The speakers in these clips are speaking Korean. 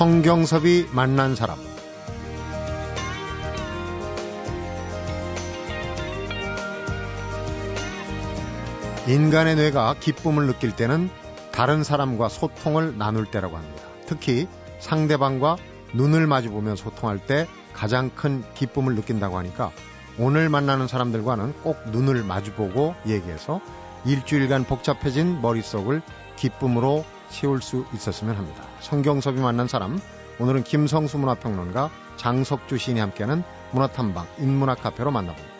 성경섭이 만난 사람 인간의 뇌가 기쁨을 느낄 때는 다른 사람과 소통을 나눌 때라고 합니다. 특히 상대방과 눈을 마주보며 소통할 때 가장 큰 기쁨을 느낀다고 하니까 오늘 만나는 사람들과는 꼭 눈을 마주보고 얘기해서 일주일간 복잡해진 머릿속을 기쁨으로 채울 수 있었으면 합니다. 성경섭이 만난 사람, 오늘은 김성수 문화평론가 장석주 시인이 함께하는 문화탐방 인문학 카페로 만나봅니다.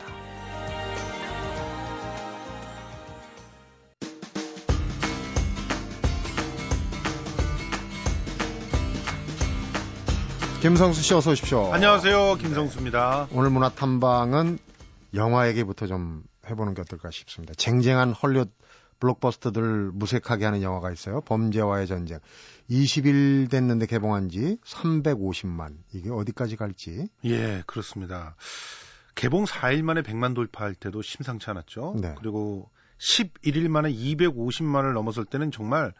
김성수 씨 어서 오십시오. 안녕하세요. 김성수입니다. 오늘 문화탐방은 영화 얘기부터 좀 해보는 게 어떨까 싶습니다. 쟁쟁한 헐리우드 블록버스터들 무색하게 하는 영화가 있어요. 범죄와의 전쟁. 20일 됐는데 개봉한 지 350만. 이게 어디까지 갈지. 예, 그렇습니다. 개봉 4일 만에 100만 돌파할 때도 심상치 않았죠. 네. 그리고 11일 만에 250만을 넘어설 때는 정말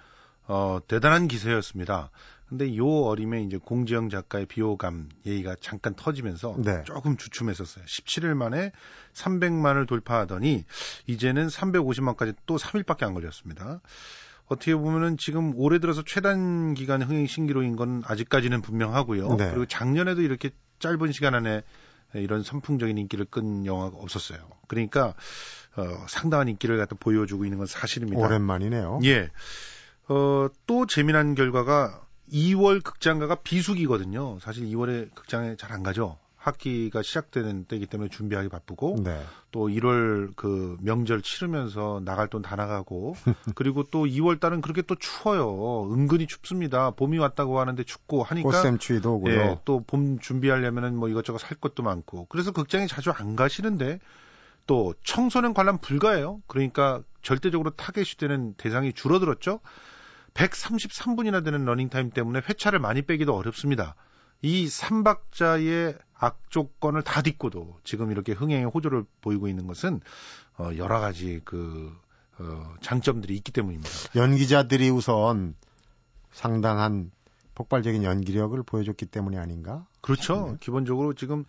어, 대단한 기세였습니다. 근데 요 어림에 이제 공지영 작가의 비호감 얘기가 잠깐 터지면서 네. 조금 주춤했었어요. 17일 만에 300만을 돌파하더니 이제는 350만까지 또 3일밖에 안 걸렸습니다. 어떻게 보면은 지금 올해 들어서 최단 기간 흥행 신기록인 건 아직까지는 분명하고요. 네. 그리고 작년에도 이렇게 짧은 시간 안에 이런 선풍적인 인기를 끈 영화가 없었어요. 그러니까 어, 상당한 인기를 갖다 보여주고 있는 건 사실입니다. 오랜만이네요. 예. 어, 또 재미난 결과가 2월 극장가가 비수기거든요. 사실 2월에 극장에 잘 안 가죠. 학기가 시작되는 때이기 때문에 준비하기 바쁘고 네. 또 1월 그 명절 치르면서 나갈 돈 다 나가고 그리고 또 2월 달은 그렇게 또 추워요. 은근히 춥습니다. 봄이 왔다고 하는데 춥고 하니까 꽃샘 추위도 오고요. 예, 또 봄 준비하려면은 뭐 이것저것 살 것도 많고 그래서 극장에 자주 안 가시는데 또 청소년 관람 불가예요. 그러니까 절대적으로 타겟이 되는 대상이 줄어들었죠. 133분이나 되는 러닝타임 때문에 회차를 많이 빼기도 어렵습니다. 이 3박자의 악조건을 다 딛고도 지금 이렇게 흥행의 호조를 보이고 있는 것은 어, 여러 가지 그 어, 장점들이 있기 때문입니다. 연기자들이 우선 상당한 폭발적인 연기력을 보여줬기 때문이 아닌가? 그렇죠. 네. 기본적으로 지금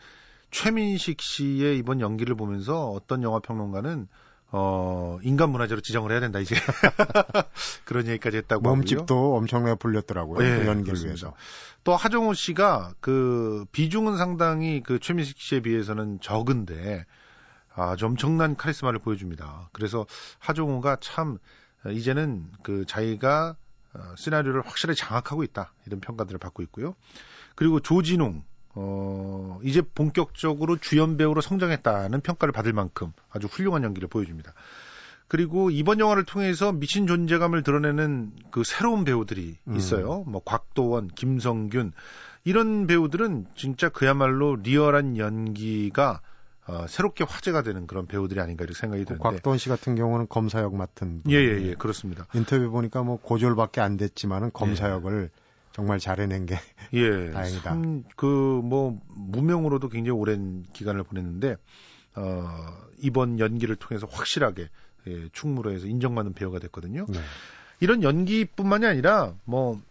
최민식 씨의 이번 연기를 보면서 어떤 영화 평론가는 어, 인간 문화재로 지정을 해야 된다, 이제. 그런 얘기까지 했다고 몸집도 하고요. 엄청나게 불렸더라고요. 네, 그 연기를 위해서. 또 하정우 씨가 그 비중은 상당히 그 최민식 씨에 비해서는 적은데 아주 엄청난 카리스마를 보여줍니다. 그래서 하정우가 참 이제는 그 자기가 어, 시나리오를 확실히 장악하고 있다. 이런 평가들을 받고 있고요. 그리고 조진웅 어, 이제 본격적으로 주연 배우로 성장했다는 평가를 받을 만큼 아주 훌륭한 연기를 보여줍니다. 그리고 이번 영화를 통해서 미친 존재감을 드러내는 그 새로운 배우들이 음. 있어요. 음. 뭐 곽도원, 김성균 이런 배우들은 진짜 그야말로 리얼한 연기가 어, 새롭게 화제가 되는 그런 배우들이 아닌가 이렇게 생각이 드는데. 곽도원 씨 같은 경우는 검사역 맡은. 예예예 예, 예, 그렇습니다. 인터뷰 보니까 뭐 고졸밖에 안 됐지만은 검사역을 예. 정말 잘해낸 게 예, 다행이다. 그 뭐 무명으로도 굉장히 오랜 기간을 보냈는데 어, 이번 연기를 통해서 확실하게 예, 충무로에서 인정받는 배우가 됐거든요. 네. 이런 연기뿐만이 아니라 뭐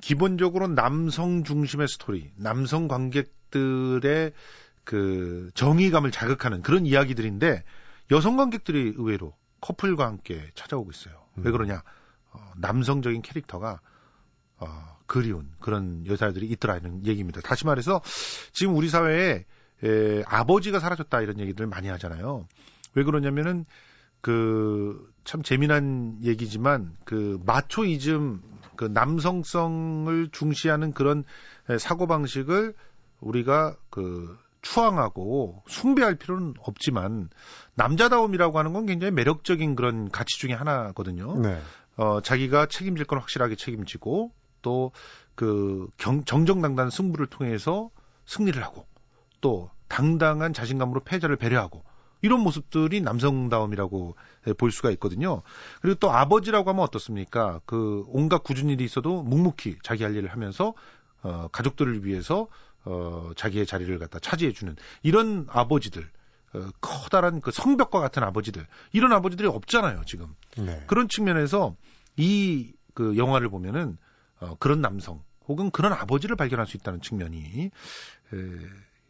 기본적으로 남성 중심의 스토리, 남성 관객들의 그 정의감을 자극하는 그런 이야기들인데 여성 관객들이 의외로 커플과 함께 찾아오고 있어요. 음. 왜 그러냐? 어, 남성적인 캐릭터가 어, 그리운 그런 여자들이 있더라는 얘기입니다. 다시 말해서 지금 우리 사회에 에, 아버지가 사라졌다 이런 얘기들 많이 하잖아요. 왜 그러냐면은 그 참 재미난 얘기지만 그 마초이즘 그 남성성을 중시하는 그런 사고 방식을 우리가 그 추앙하고 숭배할 필요는 없지만 남자다움이라고 하는 건 굉장히 매력적인 그런 가치 중의 하나거든요. 네. 어, 자기가 책임질 건 확실하게 책임지고 또그 정정당당한 승부를 통해서 승리를 하고 또 당당한 자신감으로 패자를 배려하고 이런 모습들이 남성다움이라고 볼 수가 있거든요. 그리고 또 아버지라고 하면 어떻습니까? 그 온갖 굳은 일이 있어도 묵묵히 자기 할 일을 하면서 어 가족들을 위해서 어 자기의 자리를 갖다 차지해 주는 이런 아버지들 어, 커다란 그 성벽과 같은 아버지들 이런 아버지들이 없잖아요 지금 네. 그런 측면에서 이 그 영화를 보면은 어, 그런 남성 혹은 그런 아버지를 발견할 수 있다는 측면이 에,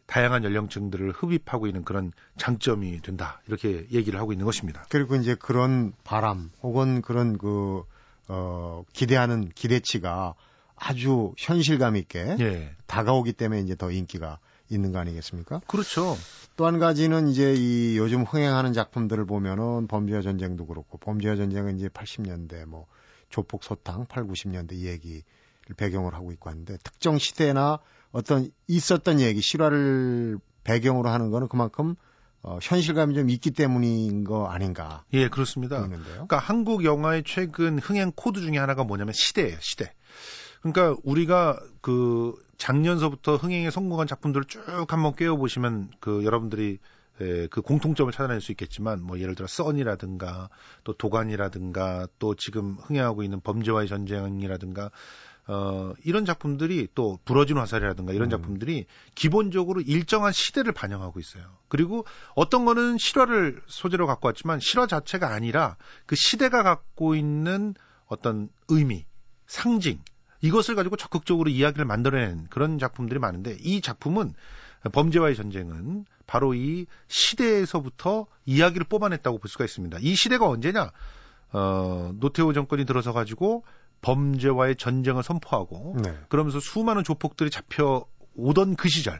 다양한 연령층들을 흡입하고 있는 그런 장점이 된다 이렇게 얘기를 하고 있는 것입니다. 그리고 이제 그런 바람 혹은 그런 그 어, 기대하는 기대치가 아주 현실감 있게 예. 다가오기 때문에 이제 더 인기가 있는 거 아니겠습니까? 그렇죠. 또 한 가지는 이제 이 요즘 흥행하는 작품들을 보면은 범죄와 전쟁도 그렇고 범죄와 전쟁은 이제 80년대 뭐 조폭 소탕 8, 90년대 이 얘기를 배경으로 하고 있고 하는데 특정 시대나 어떤 있었던 얘기 실화를 배경으로 하는 거는 그만큼 어, 현실감이 좀 있기 때문인 거 아닌가? 예, 그렇습니다. 보이는데요. 그러니까 한국 영화의 최근 흥행 코드 중에 하나가 뭐냐면 시대예요, 시대. 그러니까 우리가 그 작년서부터 흥행에 성공한 작품들을 쭉 한번 꿰어 보시면 그 여러분들이 에, 그 공통점을 찾아낼 수 있겠지만 뭐 예를 들어 써니라든가 또 도가니라든가 또 지금 흥행하고 있는 범죄와의 전쟁이라든가 어, 이런 작품들이 또 부러진 화살이라든가 이런 음. 작품들이 기본적으로 일정한 시대를 반영하고 있어요. 그리고 어떤 거는 실화를 소재로 갖고 왔지만 실화 자체가 아니라 그 시대가 갖고 있는 어떤 의미, 상징, 이것을 가지고 적극적으로 이야기를 만들어낸 그런 작품들이 많은데 이 작품은 범죄와의 전쟁은 바로 이 시대에서부터 이야기를 뽑아냈다고 볼 수가 있습니다. 이 시대가 언제냐? 어, 노태우 정권이 들어서 가지고 범죄와의 전쟁을 선포하고 네. 그러면서 수많은 조폭들이 잡혀 오던 그 시절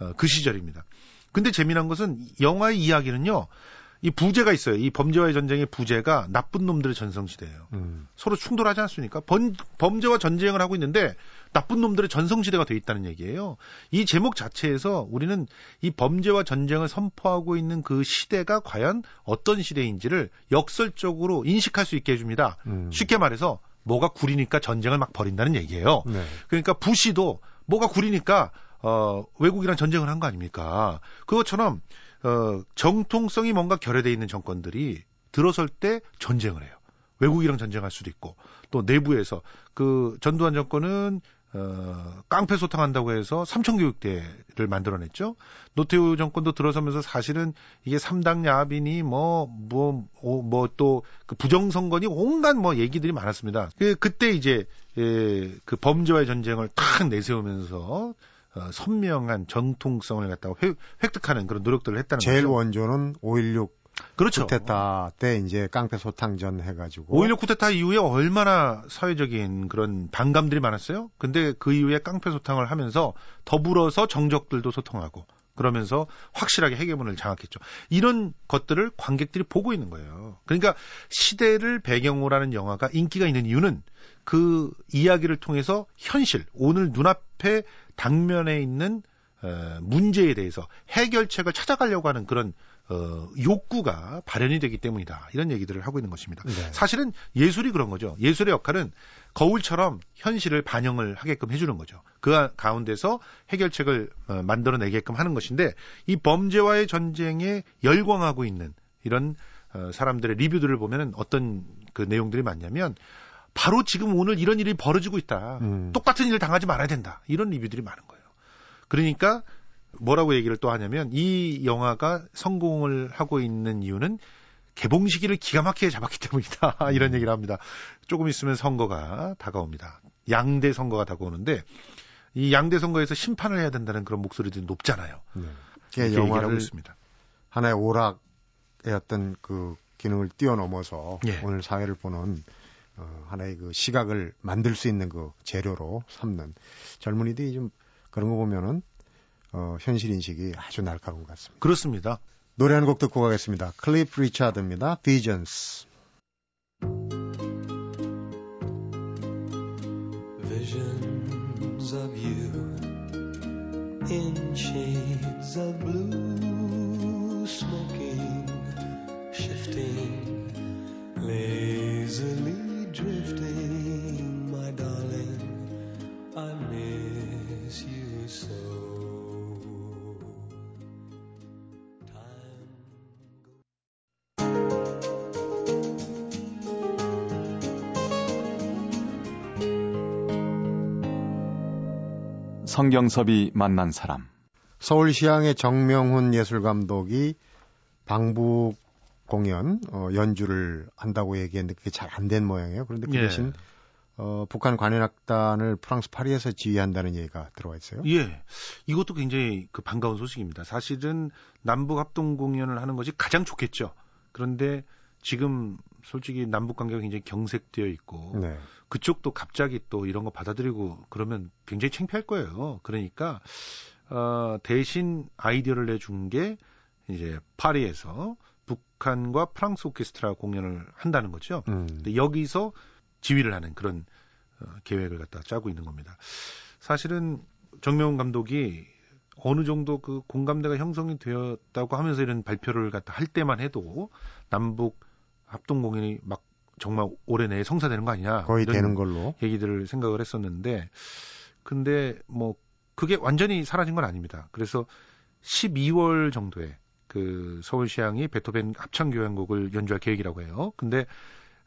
어, 그 시절입니다. 근데 재미난 것은 영화의 이야기는요. 이 부제가 있어요. 이 범죄와의 전쟁의 부제가 나쁜 놈들의 전성시대예요. 음. 서로 충돌하지 않습니까? 범, 범죄와 전쟁을 하고 있는데 나쁜 놈들의 전성시대가 돼 있다는 얘기예요. 이 제목 자체에서 우리는 이 범죄와 전쟁을 선포하고 있는 그 시대가 과연 어떤 시대인지를 역설적으로 인식할 수 있게 해줍니다. 음. 쉽게 말해서 뭐가 구리니까 전쟁을 막 벌인다는 얘기예요. 네. 그러니까 부시도 뭐가 구리니까 어, 외국이랑 전쟁을 한 거 아닙니까? 그것처럼 어, 정통성이 뭔가 결여돼 있는 정권들이 들어설 때 전쟁을 해요. 외국이랑 전쟁할 수도 있고 또 내부에서 그 전두환 정권은 어, 깡패 소탕한다고 해서 삼천교육대를 만들어냈죠. 노태우 정권도 들어서면서 사실은 이게 삼당 야합이니 뭐, 뭐, 뭐, 또, 그 부정선거니 온갖 뭐 얘기들이 많았습니다. 그, 그때 이제, 예, 그 범죄와의 전쟁을 탁 내세우면서 어, 선명한 정통성을 갖다가 획, 획득하는 그런 노력들을 했다는 제일 거죠. 제일 원조는 5.16 그렇죠. 쿠데타 때 이제 깡패 소탕전 해가지고 5.16 쿠데타 이후에 얼마나 사회적인 그런 반감들이 많았어요. 근데 그 이후에 깡패 소탕을 하면서 더불어서 정적들도 소통하고 그러면서 확실하게 해계문을 장악했죠. 이런 것들을 관객들이 보고 있는 거예요. 그러니까 시대를 배경으로 하는 영화가 인기가 있는 이유는 그 이야기를 통해서 현실, 오늘 눈앞에 당면에 있는 어, 문제에 대해서 해결책을 찾아가려고 하는 그런 어, 욕구가 발현이 되기 때문이다. 이런 얘기들을 하고 있는 것입니다. 네. 사실은 예술이 그런 거죠. 예술의 역할은 거울처럼 현실을 반영을 하게끔 해주는 거죠. 그 가운데서 해결책을 어, 만들어내게끔 하는 것인데 이 범죄와의 전쟁에 열광하고 있는 이런 어, 사람들의 리뷰들을 보면은 어떤 그 내용들이 많냐면 바로 지금 오늘 이런 일이 벌어지고 있다. 음. 똑같은 일을 당하지 말아야 된다. 이런 리뷰들이 많은 거예요. 그러니까 뭐라고 얘기를 또 하냐면 이 영화가 성공을 하고 있는 이유는 개봉 시기를 기가 막히게 잡았기 때문이다. 이런 음. 얘기를 합니다. 조금 있으면 선거가 다가옵니다. 양대 선거가 다가오는데 이 양대 선거에서 심판을 해야 된다는 그런 목소리들이 높잖아요. 네. 그 영화를 있습니다. 하나의 오락의 어떤 그 기능을 뛰어넘어서 예. 오늘 사회를 보는 어, 하나의 그 시각을 만들 수 있는 그 재료로 삼는 젊은이들이 좀 그런 거 보면은 어, 현실 인식이 아주 날카로운 것 같습니다. 그렇습니다. 노래 한 곡 듣고 가겠습니다. 클리프 리차드입니다. Visions. Visions of you in shades of blue, smoking, shifting, lazily drifting, my darling. I miss you so. 성경섭이 만난 사람. 서울시향의 정명훈 예술감독이 방북 공연 어, 연주를 한다고 얘기했는데 그게 잘 안 된 모양이에요. 그런데 그 예. 대신 어, 북한 관현악단을 프랑스 파리에서 지휘한다는 얘기가 들어와 있어요. 예. 이것도 굉장히 그 반가운 소식입니다. 사실은 남북 합동 공연을 하는 것이 가장 좋겠죠. 그런데 지금 솔직히 남북 관계가 굉장히 경색되어 있고 네. 그쪽도 갑자기 또 이런 거 받아들이고 그러면 굉장히 창피할 거예요. 그러니까 어, 대신 아이디어를 내준 게 이제 파리에서 북한과 프랑스 오케스트라 공연을 한다는 거죠. 음. 근데 여기서 지휘를 하는 그런 어, 계획을 갖다 짜고 있는 겁니다. 사실은 정명훈 감독이 어느 정도 그 공감대가 형성이 되었다고 하면서 이런 발표를 갖다 할 때만 해도 남북 합동 공연이 막 정말 올해 내에 성사되는 거 아니냐 거의 되는 걸로 얘기들을 생각을 했었는데 근데 뭐 그게 완전히 사라진 건 아닙니다. 그래서 12월 정도에 그 서울시향이 베토벤 합창교향곡을 연주할 계획이라고 해요. 근데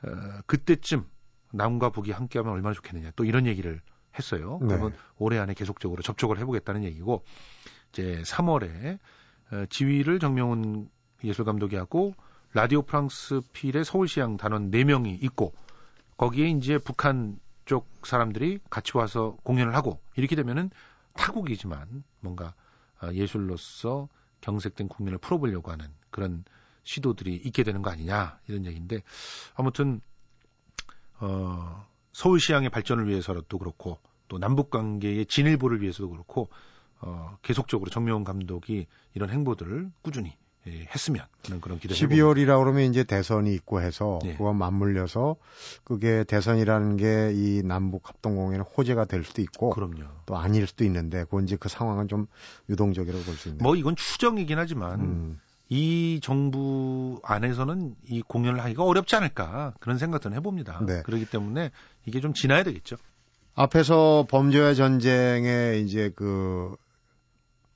어, 그때쯤 남과 북이 함께하면 얼마나 좋겠느냐 또 이런 얘기를 했어요. 네. 그러면 올해 안에 계속적으로 접촉을 해보겠다는 얘기고 이제 3월에 어, 지휘를 정명훈 예술 감독이 하고 라디오 프랑스 필의 서울시향 단원 4명이 있고 거기에 이제 북한 쪽 사람들이 같이 와서 공연을 하고 이렇게 되면은 타국이지만 뭔가 어, 예술로서 경색된 국면을 풀어보려고 하는 그런 시도들이 있게 되는 거 아니냐 이런 얘기인데 아무튼 어, 서울시향의 발전을 위해서도 그렇고 또 남북 관계의 진일보를 위해서도 그렇고 어, 계속적으로 정명훈 감독이 이런 행보들을 꾸준히 예, 했으면 하는 그런 기대를 12월이라 그러면 이제 대선이 있고 해서 예. 그와 맞물려서 그게 대선이라는 게 이 남북 합동 공연의 호재가 될 수도 있고 그럼요. 또 아닐 수도 있는데 그건 이제 그 상황은 좀 유동적이라고 볼 수 있네요. 뭐 이건 추정이긴 하지만 음. 이 정부 안에서는 이 공연을 하기가 어렵지 않을까 그런 생각들은 해봅니다. 네. 그렇기 때문에 이게 좀 지나야 되겠죠. 앞에서 범죄와 전쟁에 이제 그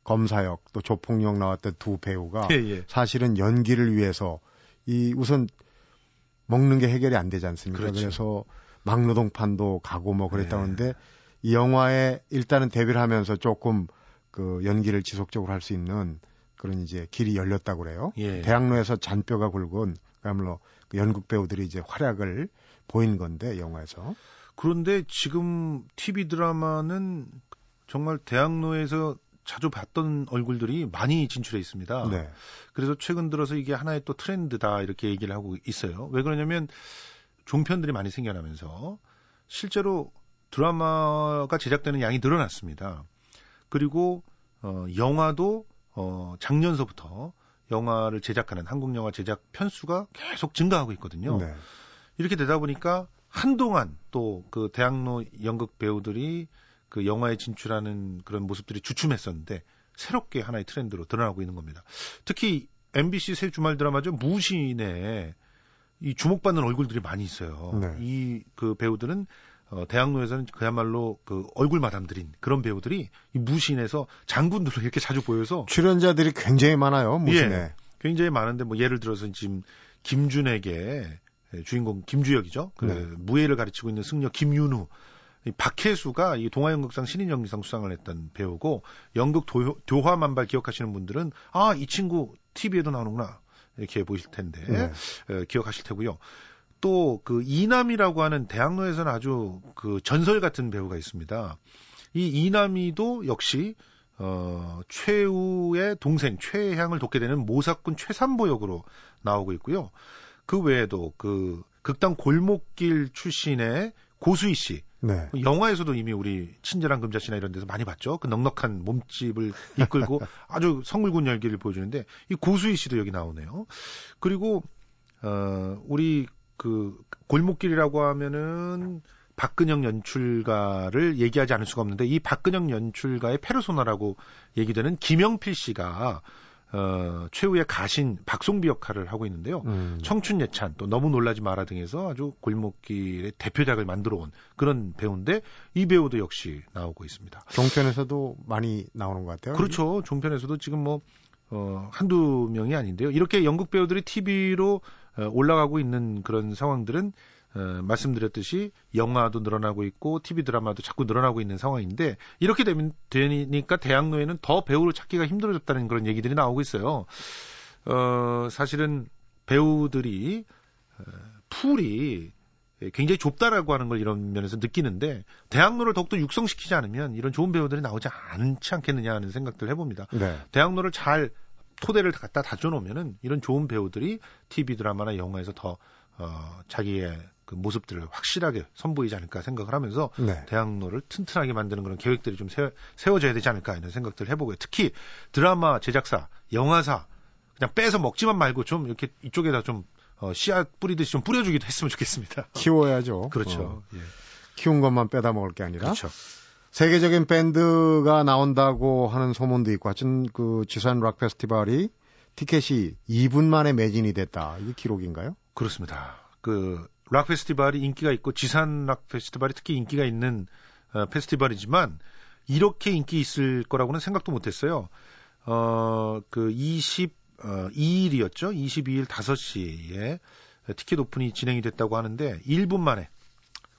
검사역 또 조폭역 나왔던 두 배우가 예, 예. 사실은 연기를 위해서 이 우선 먹는 게 해결이 안 되지 않습니까? 그렇죠. 그래서 막노동판도 가고 뭐 그랬다는데 네. 이 영화에 일단은 데뷔를 하면서 조금 그 연기를 지속적으로 할 수 있는 그런 이제 길이 열렸다고 그래요. 예. 대학로에서 잔뼈가 굵은 그야말로 그 연극 배우들이 이제 활약을 보인 건데 영화에서. 그런데 지금 TV 드라마는 정말 대학로에서 자주 봤던 얼굴들이 많이 진출해 있습니다. 네. 그래서 최근 들어서 이게 하나의 또 트렌드다 이렇게 얘기를 하고 있어요. 왜 그러냐면 종편들이 많이 생겨나면서 실제로 드라마가 제작되는 양이 늘어났습니다. 그리고 어, 영화도 어, 작년서부터 영화를 제작하는 한국 영화 제작 편수가 계속 증가하고 있거든요. 네. 이렇게 되다 보니까 한동안 또 그 대학로 연극 배우들이 그 영화에 진출하는 그런 모습들이 주춤했었는데 새롭게 하나의 트렌드로 드러나고 있는 겁니다. 특히 MBC 새 주말 드라마죠 무신에 이 주목받는 얼굴들이 많이 있어요. 네. 이그 배우들은 어, 대학로에서는 그야말로 그 얼굴 마담들인 그런 배우들이 이 무신에서 장군들로 이렇게 자주 보여서 출연자들이 굉장히 많아요 무신에. 예, 굉장히 많은데 뭐 예를 들어서 지금 김준에게 주인공 김주혁이죠. 그 네. 무예를 가르치고 있는 승려 김윤우 이 박혜수가 이 동아연극상 신인연기상 수상을 했던 배우고 연극 도, 교화만발 기억하시는 분들은 아 이 친구 TV에도 나오는구나 이렇게 보실 텐데 네. 에, 기억하실 테고요. 또 그 이남이라고 하는 대학로에서는 아주 그 전설 같은 배우가 있습니다. 이 이남이도 역시 어, 최우의 동생 최향을 돕게 되는 모사꾼 최삼보 역으로 나오고 있고요. 그 외에도 그 극단 골목길 출신의 고수희 씨. 네. 영화에서도 이미 우리 친절한 금자씨나 이런 데서 많이 봤죠. 그 넉넉한 몸집을 이끌고 아주 성물군 열기를 보여주는데 이 고수희 씨도 여기 나오네요. 그리고 어 우리 그 골목길이라고 하면은 박근영 연출가를 얘기하지 않을 수가 없는데 이 박근영 연출가의 페르소나라고 얘기되는 김영필 씨가 어, 최후의 가신 박송비 역할을 하고 있는데요. 음. 청춘 예찬 또 너무 놀라지 마라 등에서 아주 골목길의 대표작을 만들어 온 그런 배우인데 이 배우도 역시 나오고 있습니다. 종편에서도 많이 나오는 것 같아요. 그렇죠. 종편에서도 지금 뭐 어, 한두 명이 아닌데요. 이렇게 연극 배우들이 TV로 어, 올라가고 있는 그런 상황들은 어, 말씀드렸듯이 영화도 늘어나고 있고 TV 드라마도 자꾸 늘어나고 있는 상황인데 이렇게 되면 되니까 대학로에는 더 배우를 찾기가 힘들어졌다는 그런 얘기들이 나오고 있어요. 어, 사실은 배우들이 어, 풀이 굉장히 좁다라고 하는 걸 이런 면에서 느끼는데 대학로를 더욱더 육성시키지 않으면 이런 좋은 배우들이 나오지 않지 않겠느냐 하는 생각들 해봅니다. 네. 대학로를 잘 토대를 갖다 다져놓으면은 이런 좋은 배우들이 TV 드라마나 영화에서 더 어, 자기의 그 모습들을 확실하게 선보이지 않을까 생각을 하면서 네. 대학로를 튼튼하게 만드는 그런 계획들이 좀 세워, 세워져야 되지 않을까 이런 생각들을 해보고요. 특히 드라마 제작사, 영화사 그냥 빼서 먹지만 말고 좀 이렇게 이쪽에다 좀 어, 씨앗 뿌리듯이 좀 뿌려주기도 했으면 좋겠습니다. 키워야죠. 그렇죠. 어. 예. 키운 것만 빼다 먹을 게 아니라. 그렇죠. 세계적인 밴드가 나온다고 하는 소문도 있고 하여튼 그 지산 락 페스티벌이 티켓이 2분 만에 매진이 됐다. 이게 기록인가요? 그렇습니다. 그 락 페스티벌이 인기가 있고 지산 락 페스티벌이 특히 인기가 있는 어, 페스티벌이지만 이렇게 인기 있을 거라고는 생각도 못 했어요. 어, 그 20, 어, 2일이었죠. 22일 5시에 티켓 오픈이 진행이 됐다고 하는데 1분 만에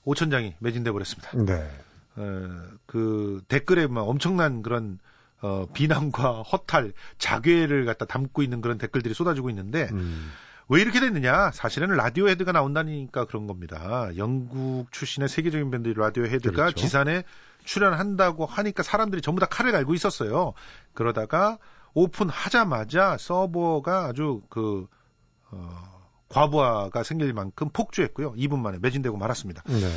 5천 장이 매진돼 버렸습니다. 네. 어, 그 댓글에 막 엄청난 그런 어, 비난과 허탈, 자괴를 갖다 담고 있는 그런 댓글들이 쏟아지고 있는데 음. 왜 이렇게 됐느냐? 사실은 라디오 헤드가 나온다니까 그런 겁니다. 영국 출신의 세계적인 밴드 라디오 헤드가 그렇죠. 지산에 출연한다고 하니까 사람들이 전부 다 칼을 갈고 있었어요. 그러다가 오픈하자마자 서버가 아주 그 어, 과부하가 생길 만큼 폭주했고요. 2분 만에 매진되고 말았습니다. 네.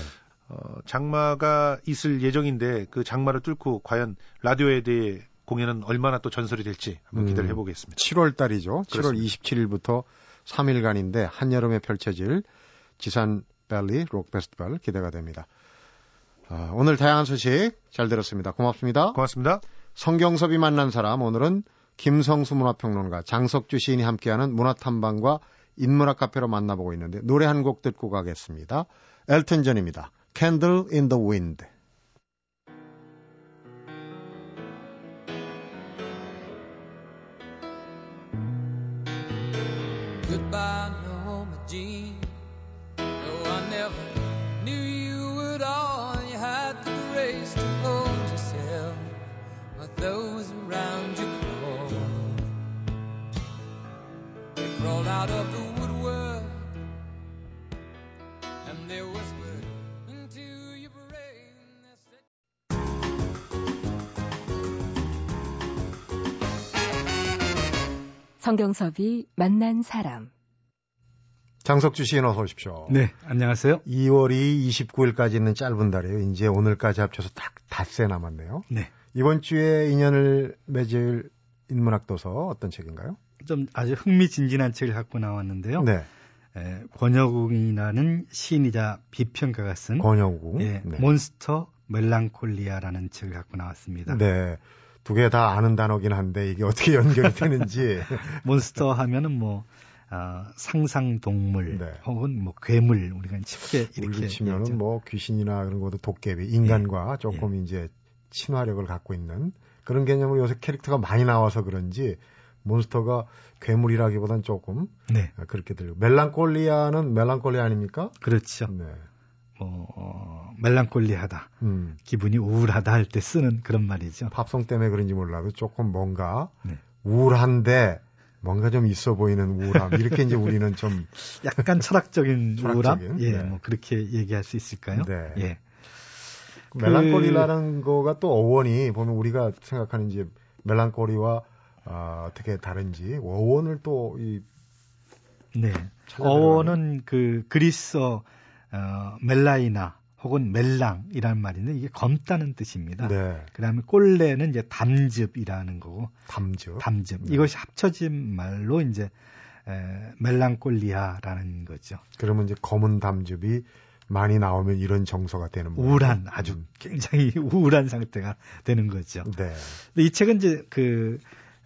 어, 장마가 있을 예정인데 그 장마를 뚫고 과연 라디오에 대해 공연은 얼마나 또 전설이 될지 한번 기대를 음, 해보겠습니다. 7월 달이죠. 7월 27일부터 3일간인데 한여름에 펼쳐질 지산 밸리 록 페스티벌 기대가 됩니다. 아, 오늘 다양한 소식 잘 들었습니다. 고맙습니다. 고맙습니다. 성경섭이 만난 사람 오늘은 김성수 문화평론가 장석주 시인이 함께하는 문화탐방과 인문학 카페로 만나보고 있는데 노래 한 곡 듣고 가겠습니다. 엘튼 전입니다. Candle in the Wind. 성경섭이 만난 사람. 장석주 씨 어서 오십시오. 네, 안녕하세요. 2월이 29일까지 있는 짧은 달이에요. 이제 오늘까지 합쳐서 딱 닷새 남았네요. 네. 이번 주에 인연을 맺을 인문학 도서 어떤 책인가요? 좀 아주 흥미진진한 책을 갖고 나왔는데요. 네. 에, 권혁웅이라는 시인이자 비평가가 쓴 권혁웅 예, 네. 몬스터 멜랑콜리아라는 책을 갖고 나왔습니다. 네. 두 개 다 아는 단어긴 한데 이게 어떻게 연결이 되는지. 몬스터 하면은 뭐 어, 상상 동물 네. 혹은 뭐 괴물 우리가 쉽게 이렇게 치면은 뭐 귀신이나 그런 것도 도깨비 인간과 예. 조금 예. 이제 친화력을 갖고 있는 그런 개념으로 요새 캐릭터가 많이 나와서 그런지 몬스터가 괴물이라기보단 조금 네. 그렇게 들리고 멜랑콜리아는 멜랑콜리아 아닙니까? 그렇죠. 네. 뭐 어, 멜랑콜리하다, 음. 기분이 우울하다 할 때 쓰는 그런 말이죠. 팝송 때문에 그런지 몰라도 조금 뭔가 네. 우울한데 뭔가 좀 있어 보이는 우울함 이렇게 이제 우리는 좀 약간 철학적인, 철학적인 우울함, 예, 네. 뭐 그렇게 얘기할 수 있을까요? 네. 예. 그 멜랑콜리라는 거가 또 어원이 보면 우리가 생각하는 이제 멜랑콜리와 어, 어떻게 다른지 어원을 또 이 네. 어원은 그 그리스어 어, 멜라이나 혹은 멜랑이라는 말인데 이게 검다는 뜻입니다. 네. 그다음에 꼴레는 이제 담즙이라는 거고 담즙. 담즙. 네. 이것이 합쳐진 말로 이제 에, 멜랑콜리아라는 거죠. 그러면 이제 검은 담즙이 많이 나오면 이런 정서가 되는 거예요. 우울한 아주 음. 굉장히 우울한 상태가 되는 거죠. 네. 이 책은 이제 그,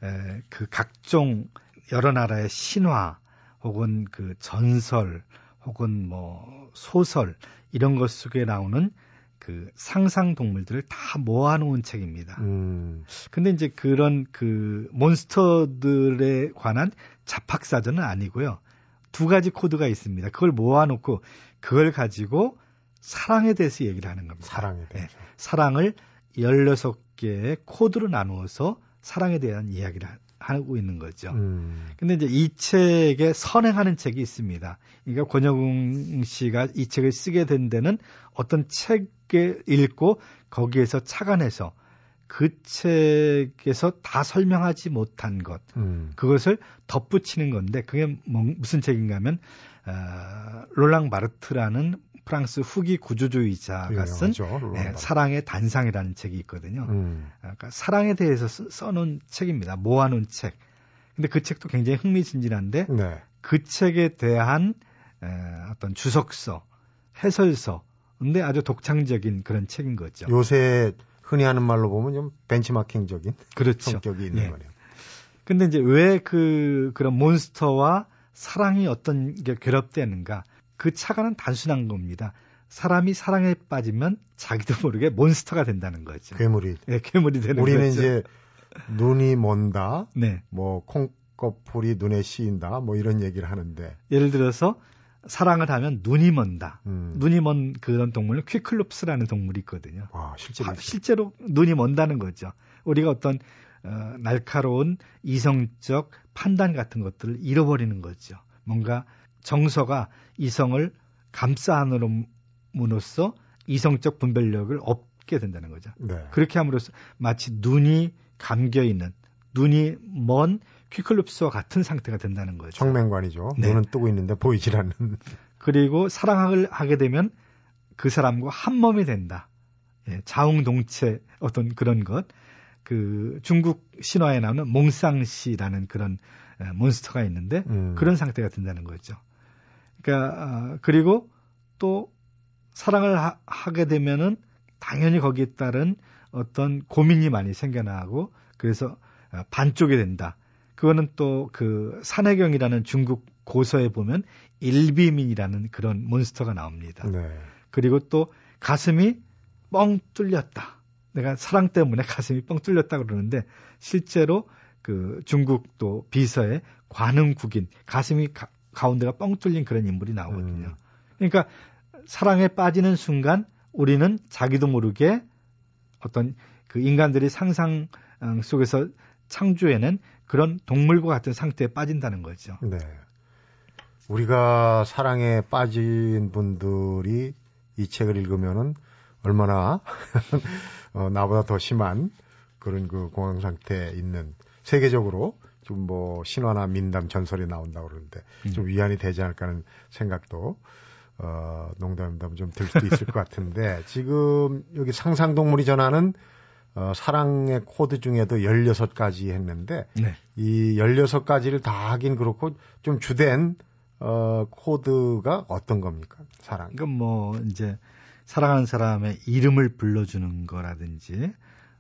에, 그 각종 여러 나라의 신화 혹은 그 전설 혹은 뭐 소설 이런 것 속에 나오는 그 상상 동물들을 다 모아놓은 책입니다. 음. 근데 이제 그런 그 몬스터들에 관한 잡학사전은 아니고요. 두 가지 코드가 있습니다. 그걸 모아놓고 그걸 가지고 사랑에 대해서 얘기를 하는 겁니다. 사랑에 네. 대해서. 네. 사랑을 16개의 코드로 나누어서 사랑에 대한 이야기를 하고 있는 거죠. 음. 근데 이제 이 책에 선행하는 책이 있습니다. 그러니까 권영웅 씨가 이 책을 쓰게 된 데는 어떤 책을 읽고 거기에서 착안해서 그 책에서 다 설명하지 못한 것, 음. 그것을 덧붙이는 건데 그게 뭐, 무슨 책인가 하면 어, 롤랑 마르트라는 프랑스 후기 구조주의자가 쓴 네, 사랑의 단상이라는 책이 있거든요. 음. 그러니까 사랑에 대해서 써, 놓은 책입니다. 모아놓은 책. 근데 그 책도 굉장히 흥미진진한데 네. 그 책에 대한 에, 어떤 주석서, 해설서, 근데 아주 독창적인 그런 책인 거죠. 요새 흔히 하는 말로 보면 좀 벤치마킹적인 그렇죠. 성격이 있는 예. 거네요. 근데 이제 왜 그 그런 몬스터와 사랑이 어떤 게 괴롭되는가? 그 차가는 단순한 겁니다. 사람이 사랑에 빠지면 자기도 모르게 몬스터가 된다는 거죠. 괴물이. 네, 괴물이 되는 우리는 거죠. 이제 눈이 먼다. 네. 뭐 콩꺼풀이 눈에 씌인다. 뭐 이런 얘기를 하는데. 예를 들어서 사랑을 하면 눈이 먼다. 음. 눈이 먼 그런 동물은 퀴클롭스라는 동물이 있거든요. 와, 실제로. 아, 실제로 눈이 먼다는 거죠. 우리가 어떤 어, 날카로운 이성적 판단 같은 것들을 잃어버리는 거죠. 뭔가 정서가 이성을 감싸 안으로므로써 이성적 분별력을 얻게 된다는 거죠. 네. 그렇게 함으로써 마치 눈이 감겨 있는 눈이 먼 퀴클룹스와 같은 상태가 된다는 거죠. 정맹관이죠. 네. 눈은 뜨고 있는데 보이질 않는. 그리고 사랑을 하게 되면 그 사람과 한 몸이 된다. 예, 자웅동체 어떤 그런 것. 그 중국 신화에 나오는 몽상시라는 그런 몬스터가 있는데 음. 그런 상태가 된다는 거죠. 그러니까 어, 그리고 또 사랑을 하, 게 되면은 당연히 거기에 따른 어떤 고민이 많이 생겨나고 그래서 어, 반쪽이 된다. 그거는 또 그 산해경이라는 중국 고서에 보면 일비민이라는 그런 몬스터가 나옵니다. 네. 그리고 또 가슴이 뻥 뚫렸다. 내가 사랑 때문에 가슴이 뻥 뚫렸다 그러는데 실제로 그 중국 또 비서의 관음국인 가슴이 가, 가운데가 뻥 뚫린 그런 인물이 나오거든요. 음. 그러니까 사랑에 빠지는 순간 우리는 자기도 모르게 어떤 그 인간들이 상상 속에서 창조해낸 그런 동물과 같은 상태에 빠진다는 거죠. 네. 우리가 사랑에 빠진 분들이 이 책을 읽으면은 얼마나 어, 나보다 더 심한 그런 그 공황 상태에 있는 세계적으로 좀 뭐 신화나 민담 전설이 나온다 고 그러는데 음. 좀 위안이 되지 않을까 하는 생각도 어 농담담 좀 들 수도 있을 것 같은데 지금 여기 상상동물이 전하는 어, 사랑의 코드 중에도 16가지 했는데 네. 이 16가지를 다 하긴 그렇고 좀 주된 어, 코드가 어떤 겁니까? 사랑. 이건 뭐 이제 사랑하는 사람의 이름을 불러주는 거라든지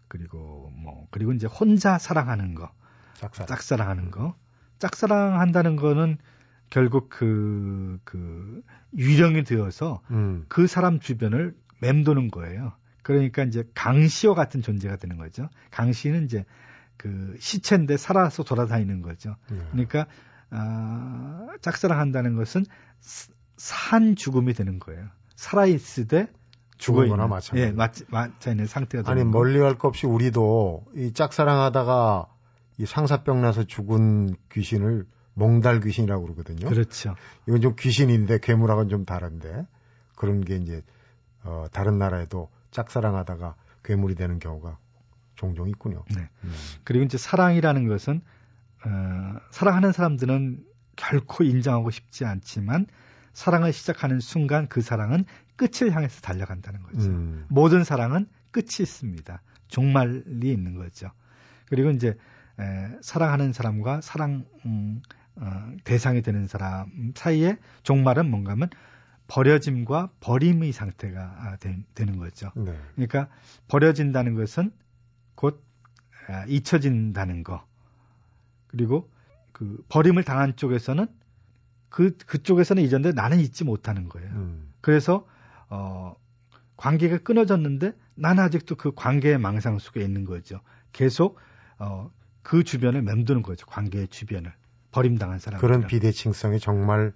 그리고 뭐 그리고 이제 혼자 사랑하는 거, 짝사랑. 짝사랑하는 거, 짝사랑한다는 거는 결국 그, 그, 유령이 되어서 음. 그 사람 주변을 맴도는 거예요. 그러니까 이제 강시와 같은 존재가 되는 거죠. 강시는 이제 그 시체인데 살아서 돌아다니는 거죠. 네. 그러니까 아, 짝사랑한다는 것은 산 죽음이 되는 거예요. 살아있을 때 죽어 있는 마찬가지. 예, 맞, 맞아 있는 상태가 아니 멀리 갈 것 없이 우리도 이 짝사랑하다가 이 상사병 나서 죽은 귀신을 몽달 귀신이라고 그러거든요. 그렇죠. 이건 좀 귀신인데 괴물하고는 좀 다른데 그런 게 이제 어, 다른 나라에도 짝사랑하다가 괴물이 되는 경우가 종종 있군요. 네. 음. 그리고 이제 사랑이라는 것은 어, 사랑하는 사람들은 결코 인정하고 싶지 않지만 사랑을 시작하는 순간 그 사랑은 끝을 향해서 달려간다는 거죠. 음. 모든 사랑은 끝이 있습니다. 종말이 있는 거죠. 그리고 이제 에, 사랑하는 사람과 사랑 음, 어, 대상이 되는 사람 사이에 종말은 뭔가 하면 버려짐과 버림의 상태가 아, 되, 는 거죠. 네. 그러니까 버려진다는 것은 곧 아, 잊혀진다는 거. 그리고 그 버림을 당한 쪽에서는 그 그쪽에서는 잊었는데 나는 잊지 못하는 거예요. 음. 그래서 어 관계가 끊어졌는데 나는 아직도 그 관계의 망상 속에 있는 거죠. 계속 어 그 주변을 맴도는 거죠. 관계의 주변을 버림당한 사람. 그런 비대칭성이 정말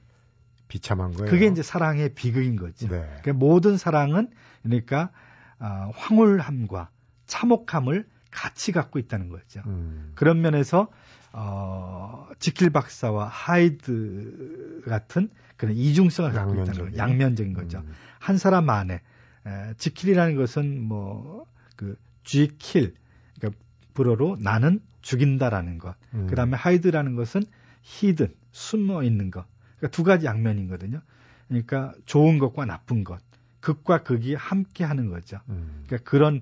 비참한 거예요. 그게 이제 사랑의 비극인 거죠. 네. 그러니까 모든 사랑은 그러니까 어, 황홀함과 참혹함을 같이 갖고 있다는 거죠. 음. 그런 면에서 어, 지킬 박사와 하이드 같은 그런 이중성을 갖고 양면적. 있다는 거죠. 양면적인 거죠. 음. 한 사람 안에 에, 지킬이라는 것은 뭐그 je kill 그러니까 불어로 나는 죽인다라는 것. 음. 그 다음에 하이드라는 것은 hidden 숨어 있는 것. 그러니까 두 가지 양면이거든요. 그러니까 좋은 것과 나쁜 것, 극과 극이 함께 하는 거죠. 음. 그러니까 그런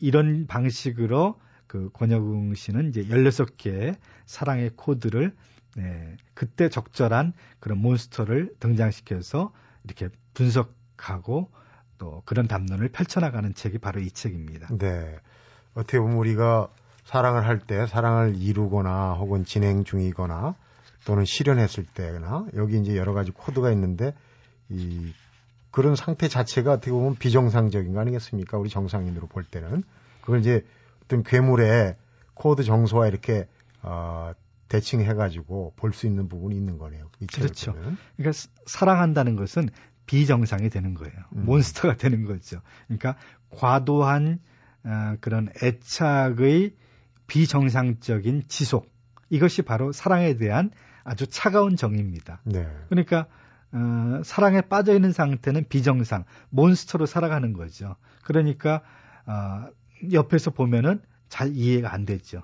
이런 방식으로 그 권혁웅 씨는 이제 16개의 사랑의 코드를 네, 그때 적절한 그런 몬스터를 등장시켜서 이렇게 분석하고 또 그런 담론을 펼쳐나가는 책이 바로 이 책입니다. 네. 어떻게 보면 우리가 사랑을 할 때 사랑을 이루거나 혹은 진행 중이거나 또는 실현했을 때나 여기 이제 여러 가지 코드가 있는데 이 그런 상태 자체가 어떻게 보면 비정상적인 거 아니겠습니까? 우리 정상인으로 볼 때는 그걸 이제 어떤 괴물의 코드 정서와 이렇게 어, 대칭해 가지고 볼 수 있는 부분이 있는 거네요. 그렇죠. 보면. 그러니까 사랑한다는 것은 비정상이 되는 거예요. 음. monster가 되는 거죠. 그러니까 과도한 어, 그런 애착의 비정상적인 지속 이것이 바로 사랑에 대한 아주 차가운 정의입니다. 네. 그러니까 어, 사랑에 빠져 있는 상태는 비정상, 몬스터로 살아가는 거죠. 그러니까 어, 옆에서 보면은 잘 이해가 안 되죠.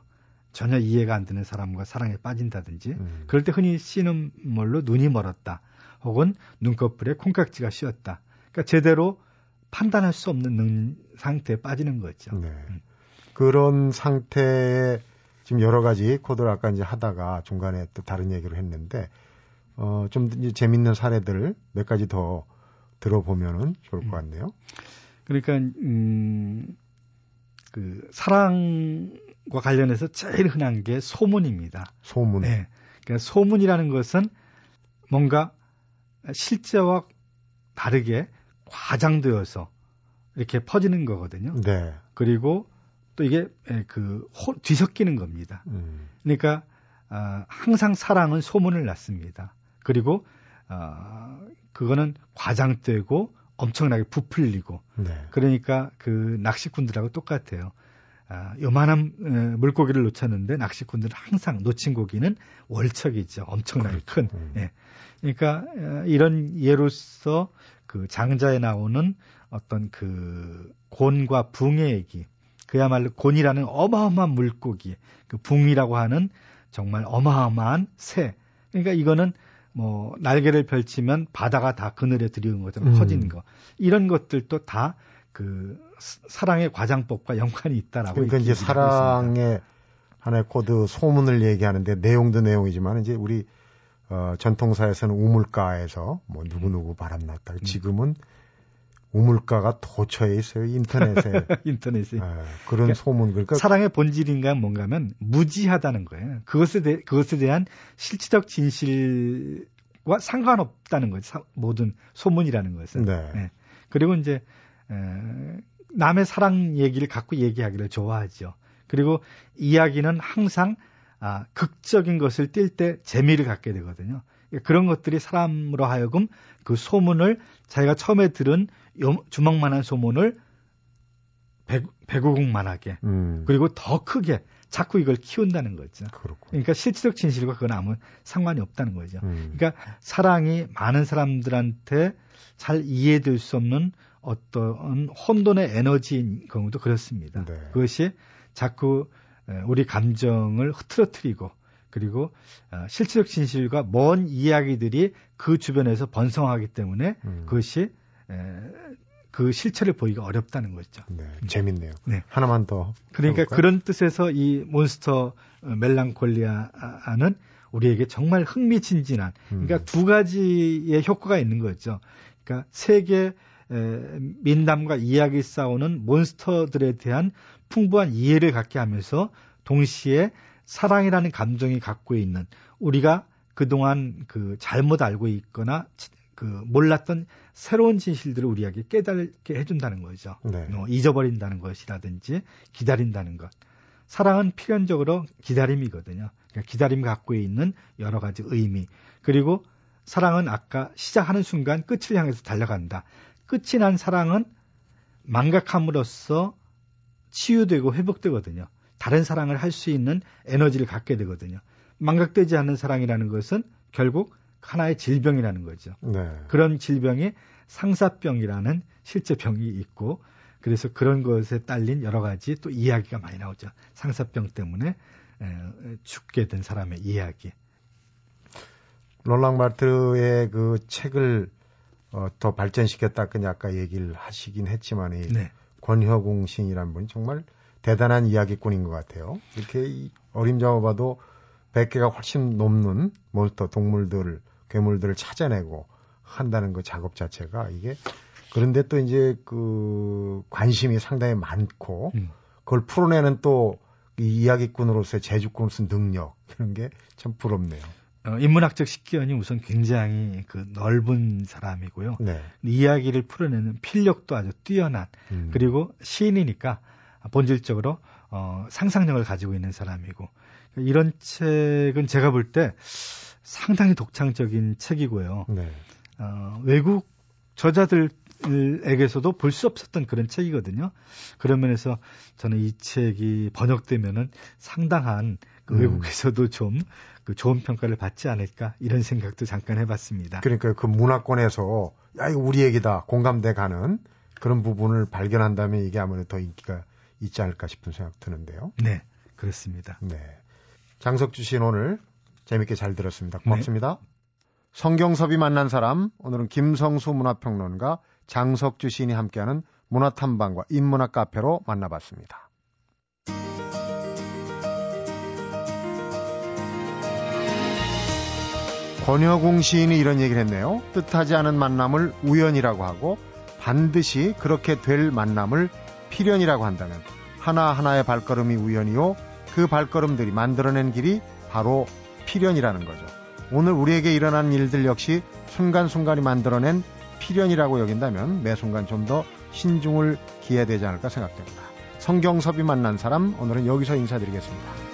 전혀 이해가 안 되는 사람과 사랑에 빠진다든지, 음. 그럴 때 흔히 쓰는 말로 눈이 멀었다, 혹은 눈꺼풀에 콩깍지가 씌었다. 그러니까 제대로 판단할 수 없는 상태에 빠지는 거죠. 네. 음. 그런 상태에 지금 여러 가지 코드를 아까 이제 하다가 중간에 또 다른 얘기를 했는데 어, 좀 재밌는 사례들을 몇 가지 더 들어보면은 좋을 것 음. 같네요. 그러니까 음, 그 사랑과 관련해서 제일 흔한 게 소문입니다. 소문. 네. 그러니까 소문이라는 것은 뭔가 실제와 다르게 과장되어서 이렇게 퍼지는 거거든요. 네. 그리고 또 이게 예, 그 뒤섞이는 겁니다. 음. 그러니까 어, 항상 사랑은 소문을 났습니다. 그리고 어, 그거는 과장되고 엄청나게 부풀리고 네. 그러니까 그 낚시꾼들하고 똑같아요. 아, 요만한 에, 물고기를 놓쳤는데 낚시꾼들은 항상 놓친 고기는 월척이죠. 엄청나게 그렇죠. 큰. 음. 예. 그러니까 에, 이런 예로서 그 장자에 나오는 어떤 그 곤과 붕의 얘기 그야말로 곤이라는 어마어마한 물고기, 그 붕이라고 하는 정말 어마어마한 새. 그러니까 이거는 뭐 날개를 펼치면 바다가 다 그늘에 드리는 것처럼 음. 커지는 거. 이런 것들도 다 그 사랑의 과장법과 연관이 있다라고. 그러니까 이제 사랑의 하나의 코드 소문을 얘기하는데 내용도 내용이지만 이제 우리 어, 전통사회에서는 우물가에서 뭐 누구누구 바람났다. 음. 지금은 우물가가 도처에 있어요 인터넷에 인터넷에 네, 그런 그러니까 소문 그러니까 사랑의 본질인가 뭔가면 무지하다는 거예요. 그것에 대 그것에 대한 실질적 진실과 상관없다는 거죠. 사, 모든 소문이라는 것은. 네. 네. 그리고 이제 에, 남의 사랑 얘기를 갖고 얘기하기를 좋아하죠. 그리고 이야기는 항상 아, 극적인 것을 띌 때 재미를 갖게 되거든요. 그런 것들이 사람으로 하여금 그 소문을 자기가 처음에 들은 주먹만한 소문을 배구국만하게 음. 그리고 더 크게 자꾸 이걸 키운다는 거죠. 그렇군. 그러니까 실질적 진실과 그건 아무 상관이 없다는 거죠. 음. 그러니까 사랑이 많은 사람들한테 잘 이해될 수 없는 어떤 혼돈의 에너지인 경우도 그렇습니다. 네. 그것이 자꾸 우리 감정을 흐트러뜨리고 그리고 어, 실질적 진실과 먼 이야기들이 그 주변에서 번성하기 때문에 음. 그것이 그 실체를 보기가 어렵다는 거죠. 네, 재밌네요. 네. 하나만 더. 그러니까 해볼까요? 그런 뜻에서 이 몬스터 어, 멜랑콜리아는 우리에게 정말 흥미진진한, 그러니까 음. 두 가지의 효과가 있는 거죠. 그러니까 세계 민담과 이야기 싸우는 몬스터들에 대한 풍부한 이해를 갖게 하면서 동시에 사랑이라는 감정이 갖고 있는 우리가 그동안 그 잘못 알고 있거나 그 몰랐던 새로운 진실들을 우리에게 깨닫게 해준다는 거죠. 네. 뭐 잊어버린다는 것이라든지 기다린다는 것. 사랑은 필연적으로 기다림이거든요. 그러니까 기다림 갖고 있는 여러 가지 의미. 그리고 사랑은 아까 시작하는 순간 끝을 향해서 달려간다. 끝이 난 사랑은 망각함으로써 치유되고 회복되거든요. 다른 사랑을 할 수 있는 에너지를 갖게 되거든요. 망각되지 않는 사랑이라는 것은 결국 하나의 질병이라는 거죠. 네. 그런 질병이 상사병이라는 실제 병이 있고 그래서 그런 것에 딸린 여러 가지 또 이야기가 많이 나오죠. 상사병 때문에 죽게 된 사람의 이야기. 롤랑 마르트의 그 책을 어, 더 발전시켰다 그냥 아까 얘기를 하시긴 했지만 이 네. 권혁웅 신이란 분이 정말 대단한 이야기꾼인 것 같아요. 이렇게 어림잡아 봐도 100개가 훨씬 넘는 몬스터 동물들, 괴물들을 찾아내고 한다는 그 작업 자체가 이게 그런데 또 이제 그 관심이 상당히 많고 음. 그걸 풀어내는 또 이 이야기꾼으로서의 재주꾼으로서 능력 이런 게 참 부럽네요. 어, 인문학적 식견이 우선 굉장히 그 넓은 사람이고요. 네. 이야기를 풀어내는 필력도 아주 뛰어난 음. 그리고 시인이니까 본질적으로 어, 상상력을 가지고 있는 사람이고 이런 책은 제가 볼 때 상당히 독창적인 책이고요. 네. 어, 외국 저자들에게서도 볼 수 없었던 그런 책이거든요. 그런 면에서 저는 이 책이 번역되면은 상당한 그 음. 외국에서도 좀그 좋은 평가를 받지 않을까 이런 생각도 잠깐 해봤습니다. 그러니까 그 문화권에서 야 이거 우리 얘기다 공감돼 가는 그런 부분을 발견한다면 이게 아무래도 더 인기가 있지 않을까 싶은 생각 드는데요. 네, 그렇습니다. 네. 장석주 씨는 오늘 재밌게 잘 들었습니다. 고맙습니다. 네. 성경섭이 만난 사람, 오늘은 김성수 문화평론가 장석주 시인이 함께하는 문화탐방과 인문학 카페로 만나봤습니다. 권여공 시인이 이런 얘기를 했네요. 뜻하지 않은 만남을 우연이라고 하고 반드시 그렇게 될 만남을 필연이라고 한다면 하나하나의 발걸음이 우연이요. 그 발걸음들이 만들어낸 길이 바로 필연이라는 거죠. 오늘 우리에게 일어난 일들 역시 순간순간이 만들어낸 필연이라고 여긴다면 매 순간 좀 더 신중을 기해야 되지 않을까 생각됩니다. 성경섭이 만난 사람 오늘은 여기서 인사드리겠습니다.